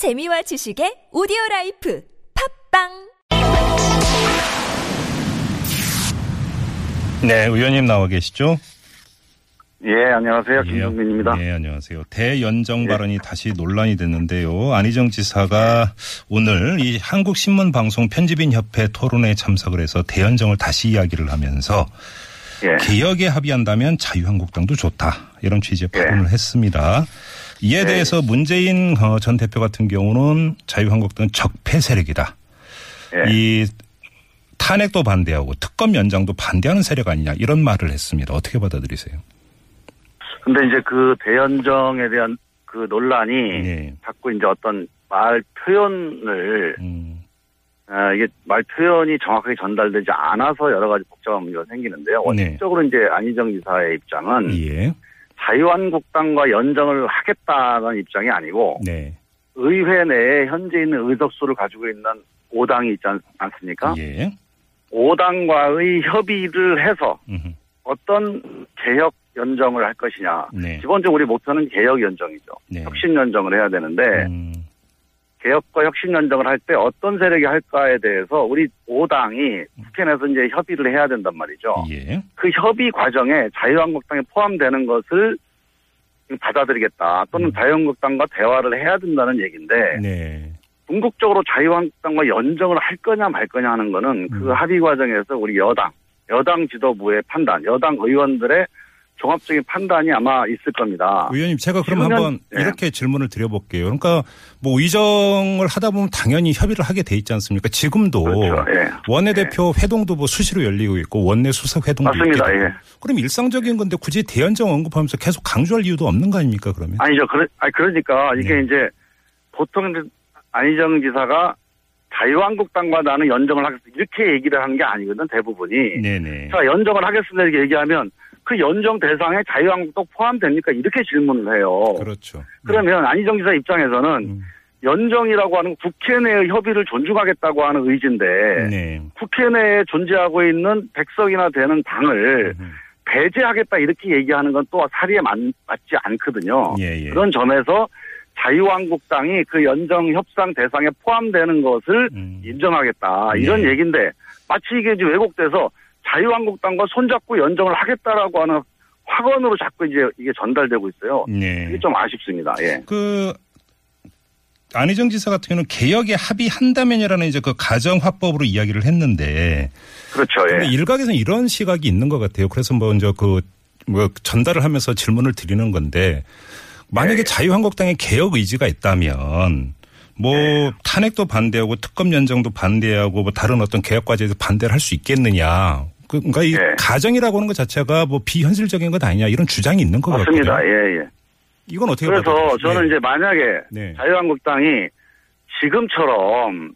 재미와 지식의 오디오 라이프 팟빵 네, 의원님 나와 계시죠? 예, 안녕하세요. 김종민입니다. 네, 안녕하세요. 대연정 발언이 다시 논란이 됐는데요. 안희정 지사가 오늘 이 한국신문방송 편집인 협회 토론회에 참석을 해서 대연정을 다시 이야기를 하면서 예. 개혁에 합의한다면 자유한국당도 좋다. 이런 취지의 예. 발언을 했습니다. 이에 네. 대해서 문재인 어, 전 대표 같은 경우는 자유한국당은 적폐 세력이다. 예. 이 탄핵도 반대하고 특검 연장도 반대하는 세력 아니냐 이런 말을 했습니다. 어떻게 받아들이세요? 근데 이제 그 대연정에 대한 그 논란이 네. 자꾸 이제 어떤 말 표현을 음, 아, 이게 말 표현이 정확하게 전달되지 않아서 여러 가지 복잡한 문제가 생기는데요. 네. 원칙적으로 이제 안희정 지사의 입장은 예. 자유한국당과 연정을 하겠다는 입장이 아니고 네. 의회 내에 현재 있는 의석수를 가지고 있는 5당이 있지 않, 않습니까? 예. 5당과의 협의를 해서 음흠. 어떤 개혁 연정을 할 것이냐. 네. 기본적으로 우리 목표는 개혁 연정이죠. 네. 혁신 연정을 해야 되는데 음, 개혁과 혁신 연정을 할 때 어떤 세력이 할까에 대해서 우리 5당이 국회 내에서 이제 협의를 해야 된단 말이죠. 예. 그 협의 과정에 자유한국당이 포함되는 것을 받아들이겠다 또는 음. 자유한국당과 대화를 해야 된다는 얘기인데 네. 궁극적으로 자유한국당과 연정을 할 거냐 말 거냐 하는 거는 그 음. 합의 과정에서 우리 여당, 여당 지도부의 판단, 여당 의원들의 종합적인 판단이 아마 있을 겁니다. 의원님 제가 그럼 한번 예. 이렇게 질문을 드려볼게요. 그러니까 뭐 의정을 하다 보면 당연히 협의를 하게 돼 있지 않습니까? 지금도 그렇죠. 예. 원내대표 회동도 뭐 수시로 열리고 있고 원내 수석 회동도 맞습니다. 예. 그럼 일상적인 건데 굳이 대연정 언급하면서 계속 강조할 이유도 없는 거 아닙니까? 그러면? 아니죠. 그러, 아니, 그러니까 이게 네. 이제 보통 안희정 지사가 자유한국당과 나는 연정을 하겠습니다. 이렇게 얘기를 한 게 아니거든, 대부분이. 네네. 자, 연정을 하겠습니다. 이렇게 얘기하면 그 연정 대상에 자유한국당 포함됩니까? 이렇게 질문을 해요. 그렇죠. 그러면 안희정 지사 입장에서는 음, 연정이라고 하는 국회 내의 협의를 존중하겠다고 하는 의지인데 네. 국회 내에 존재하고 있는 백석이나 되는 당을 음, 배제하겠다 이렇게 얘기하는 건 또 사리에 맞, 맞지 않거든요. 예, 예. 그런 점에서 자유한국당이 그 연정 협상 대상에 포함되는 것을 음. 인정하겠다 이런 네. 얘기인데 마치 이게 이제 왜곡돼서 자유한국당과 손잡고 연정을 하겠다라고 하는 확언으로 자꾸 이제 이게 전달되고 있어요. 네. 이게 좀 아쉽습니다. 예. 그 안희정 지사 같은 경우는 개혁에 합의한다면이라는 이제 그 가정화법으로 이야기를 했는데 그렇죠. 예. 일각에서는 이런 시각이 있는 것 같아요. 그래서 먼저 그, 뭐, 전달을 하면서 질문을 드리는 건데, 만약에 네. 자유한국당의 개혁 의지가 있다면, 뭐, 네. 탄핵도 반대하고 특검 연정도 반대하고 뭐 다른 어떤 개혁 과제에도 반대를 할 수 있겠느냐. 그- 그러니까 이 네. 가정이라고 하는 것 자체가 뭐 비현실적인 것 아니냐 이런 주장이 있는 것 맞습니다. 같거든요. 예, 예. 이건 어떻게 그래서? 저는 네. 이제 만약에 네. 자유한국당이 지금처럼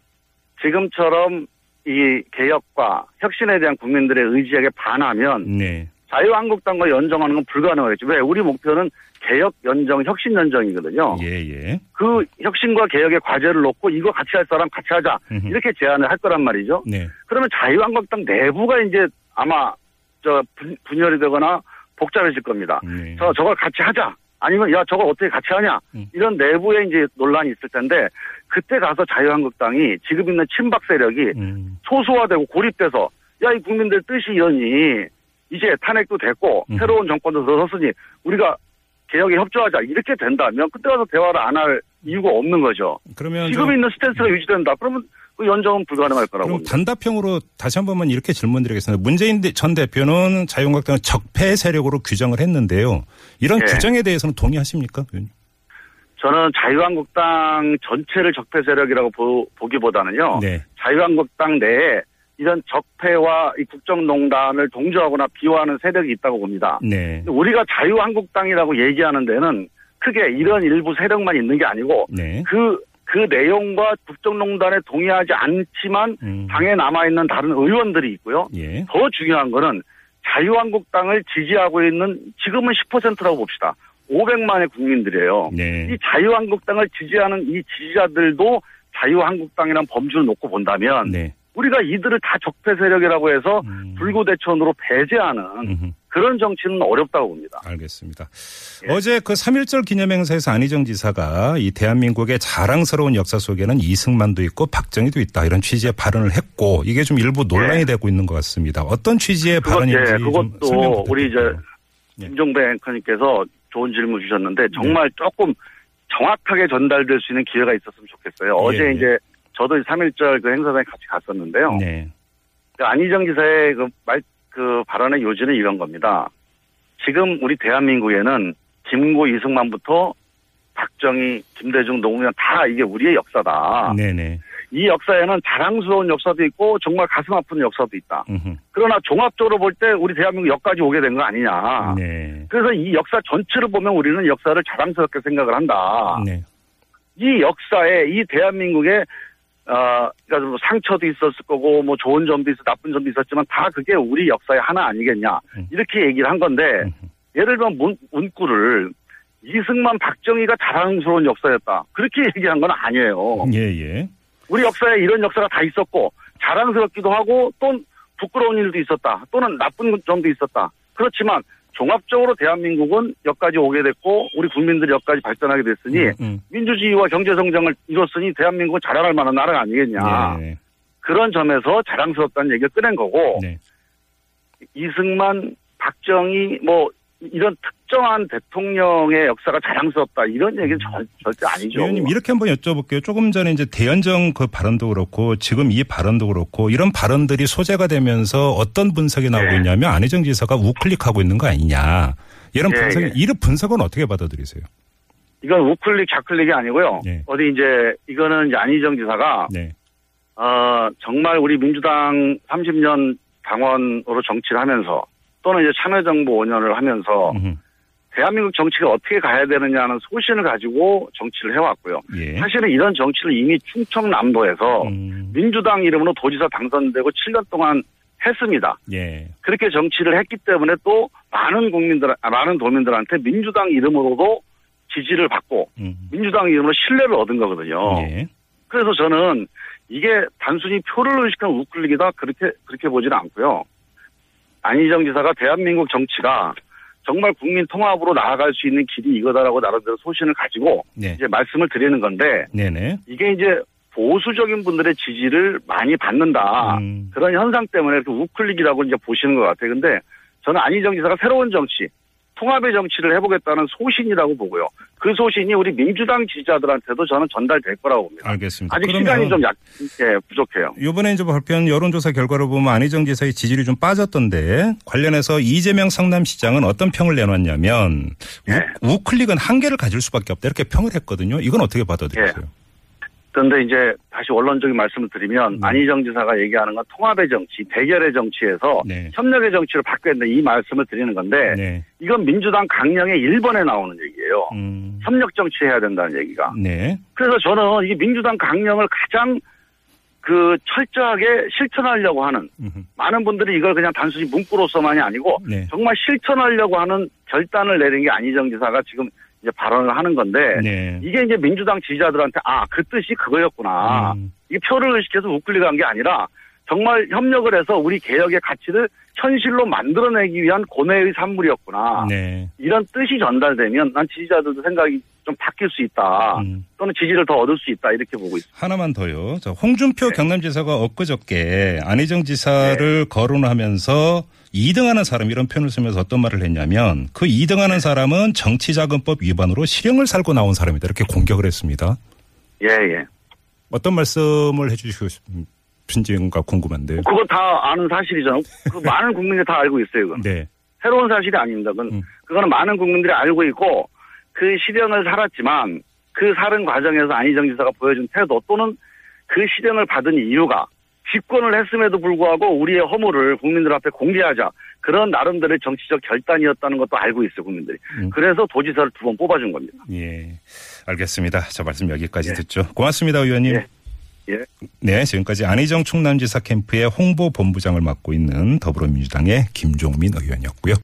지금처럼 이 개혁과 혁신에 대한 국민들의 의지에게 반하면 네. 자유한국당과 연정하는 건 불가능하겠죠. 왜? 우리 목표는 개혁 연정, 혁신 연정이거든요. 예, 예. 그 혁신과 개혁의 과제를 놓고 이거 같이 할 사람 같이 하자. 음흠. 이렇게 제안을 할 거란 말이죠. 네. 그러면 자유한국당 내부가 이제 아마 저 분, 분열이 되거나 복잡해질 겁니다. 네. 저 저걸 같이 하자. 아니면 야 저걸 어떻게 같이 하냐. 음. 이런 내부에 이제 논란이 있을 텐데 그때 가서 자유한국당이 지금 있는 친박 세력이 음. 소수화되고 고립돼서 야 이 국민들 뜻이 이러니 이제 탄핵도 됐고 음. 새로운 정권도 들어섰으니 우리가 개혁에 협조하자 이렇게 된다면 그때 가서 대화를 안 할 이유가 없는 거죠. 그러면 지금 좀- 있는 스탠스가 유지된다. 그러면 그 연정은 불가능할 거라고. 그럼. 단답형으로 다시 한 번만 이렇게 질문드리겠습니다. 문재인 대- 전 대표는 자유한국당을 적폐 세력으로 규정을 했는데요. 이런 네. 규정에 대해서는 동의하십니까? 저는 자유한국당 전체를 적폐 세력이라고 보, 보기보다는요. 네. 자유한국당 내에 이런 적폐와 이 국정농단을 동조하거나 비호하는 세력이 있다고 봅니다. 네. 우리가 자유한국당이라고 얘기하는 데는 크게 이런 일부 세력만 있는 게 아니고 네. 그, 그 내용과 국정농단에 동의하지 않지만 음. 당에 남아있는 다른 의원들이 있고요. 예. 더 중요한 거는 자유한국당을 지지하고 있는 지금은 10%라고 봅시다. 500만의 국민들이에요. 네. 이 자유한국당을 지지하는 이 지지자들도 자유한국당이라는 범주를 놓고 본다면 네. 우리가 이들을 다 적폐 세력이라고 해서 음. 불구대천으로 배제하는. 그런 정치는 어렵다고 봅니다. 알겠습니다. 예. 어제 그 3.1절 기념행사에서 안희정 지사가 이 대한민국의 자랑스러운 역사 속에는 이승만도 있고 박정희도 있다 이런 취지의 발언을 했고 이게 좀 일부 논란이 예. 되고 있는 것 같습니다. 어떤 취지의 그것, 발언인지 예, 좀 그것도 우리 이제 부탁드릴게요. 예. 김종배 앵커님께서 좋은 질문 주셨는데 네. 정말 조금 정확하게 전달될 수 있는 기회가 있었으면 좋겠어요. 어제 예. 이제 저도 3.1절 그 행사장에 같이 갔었는데요. 네. 그 안희정 지사의 그 말, 그 발언의 요지는 이런 겁니다. 지금 우리 대한민국에는 김고 이승만부터 박정희, 김대중, 노무현 다 이게 우리의 역사다. 네네. 이 역사에는 자랑스러운 역사도 있고 정말 가슴 아픈 역사도 있다. 음흠. 그러나 종합적으로 볼 때 우리 대한민국 역까지 오게 된 거 아니냐. 네. 그래서 이 역사 전체를 보면 우리는 역사를 자랑스럽게 생각을 한다. 네. 이 역사에 이 대한민국에 어, 그러니까 뭐 상처도 있었을 거고 뭐 좋은 점도 있어 나쁜 점도 있었지만 다 그게 우리 역사의 하나 아니겠냐 음. 이렇게 얘기를 한 건데. 예를 들면 문, 문구를 이승만 박정희가 자랑스러운 역사였다 그렇게 얘기한 건 아니에요. 예, 예. 우리 역사에 이런 역사가 다 있었고 자랑스럽기도 하고 또 부끄러운 일도 있었다 또는 나쁜 점도 있었다 그렇지만 종합적으로 대한민국은 여기까지 오게 됐고 우리 국민들이 여기까지 발전하게 됐으니 음, 민주주의와 경제성장을 이뤘으니 대한민국은 자랑할 만한 나라가 아니겠냐. 네. 그런 점에서 자랑스럽다는 얘기를 꺼낸 거고 네. 이승만, 박정희 뭐 이런 특정한 대통령의 역사가 자랑스럽다 이런 얘기는 절, 절대 아니죠. 위원님 이렇게 한번 여쭤볼게요. 조금 전에 이제 대연정 그 발언도 그렇고 지금 이 발언도 그렇고 이런 발언들이 소재가 되면서 어떤 분석이 나오고 예. 있냐면 안희정 지사가 우클릭하고 있는 거 아니냐. 이런 예, 분석, 예. 이런 분석은 어떻게 받아들이세요? 이건 우클릭 좌클릭이 아니고요. 네. 어디 이제 이거는 이제 안희정 지사가 네. 어 정말 우리 민주당 30년 당원으로 정치를 하면서 또는 이제 참여정부 5년을 하면서 음흠. 대한민국 정치가 어떻게 가야 되느냐는 소신을 가지고 정치를 해왔고요. 예. 사실은 이런 정치를 이미 충청남도에서 음, 민주당 이름으로 도지사 당선되고 7년 동안 했습니다. 예. 그렇게 정치를 했기 때문에 또 많은 국민들, 아, 많은 도민들한테 민주당 이름으로도 지지를 받고 음, 민주당 이름으로 신뢰를 얻은 거거든요. 예. 그래서 저는 이게 단순히 표를 의식한 우클릭이다 그렇게 그렇게 보지는 않고요. 안희정 지사가 대한민국 정치가 정말 국민 통합으로 나아갈 수 있는 길이 이거다라고 나름대로 소신을 가지고 네. 이제 말씀을 드리는 건데 네네. 이게 이제 보수적인 분들의 지지를 많이 받는다. 음, 그런 현상 때문에 이렇게 우클릭이라고 이제 보시는 것 같아요. 근데 저는 안희정 지사가 새로운 정치, 통합의 정치를 해보겠다는 소신이라고 보고요. 그 소신이 우리 민주당 지지자들한테도 저는 전달될 거라고 봅니다. 알겠습니다. 아직 시간이 좀 약, 예, 부족해요. 이번에 이제 발표한 여론조사 결과를 보면 안희정 지사의 지지율이 좀 빠졌던데 관련해서 이재명 성남시장은 어떤 평을 내놨냐면 예. 우, 클릭은 한계를 가질 수밖에 없다 이렇게 평을 했거든요. 이건 어떻게 받아들이세요? 그런데 이제 다시 원론적인 말씀을 드리면 네. 안희정 지사가 얘기하는 건 통합의 정치, 대결의 정치에서 네. 협력의 정치로 된다 이 말씀을 드리는 건데 네. 이건 민주당 강령의 1번에 나오는 얘기예요. 음, 협력 정치 해야 된다는 얘기가. 네. 그래서 저는 이 민주당 강령을 가장 그 철저하게 실천하려고 하는 음흠. 많은 분들이 이걸 그냥 단순히 문구로서만이 아니고 네. 정말 실천하려고 하는 결단을 내린 게 안희정 지사가 지금 이제 발언을 하는 건데 네. 이게 이제 민주당 지지자들한테 아 그 뜻이 그거였구나 음, 이게 표를 의식해서 우클릭한 게 아니라 정말 협력을 해서 우리 개혁의 가치를 현실로 만들어내기 위한 고뇌의 산물이었구나 네. 이런 뜻이 전달되면 난 지지자들도 생각이 좀 바뀔 수 있다 음. 또는 지지를 더 얻을 수 있다 이렇게 보고 있습니다. 하나만 더요. 자, 홍준표 네. 경남지사가 엊그저께 안희정 지사를 거론하면서 2등하는 사람 이런 표현을 쓰면서 어떤 말을 했냐면 그 2등하는 사람은 정치자금법 위반으로 실형을 살고 나온 사람이다 이렇게 공격을 했습니다. 예 예. 어떤 말씀을 해주시고 싶 은지가 궁금한데요. 그거 다 아는 사실이잖아요. 그 많은 국민들이 다 알고 있어요. 그건. 네. 새로운 사실이 아닙니다. 그건, 음. 그거는 많은 국민들이 알고 있고 그 실형을 살았지만 그 살은 과정에서 안희정 지사가 보여준 태도 또는 그 실형을 받은 이유가 집권을 했음에도 불구하고 우리의 허물을 국민들 앞에 공개하자 그런 나름대로의 정치적 결단이었다는 것도 알고 있어요 국민들이. 음. 그래서 도지사를 두 번 뽑아준 겁니다. 예. 알겠습니다. 자, 말씀 여기까지 예. 듣죠. 고맙습니다, 의원님. 예. 예. 네, 지금까지 안희정 충남지사 캠프의 홍보 본부장을 맡고 있는 더불어민주당의 김종민 의원이었고요.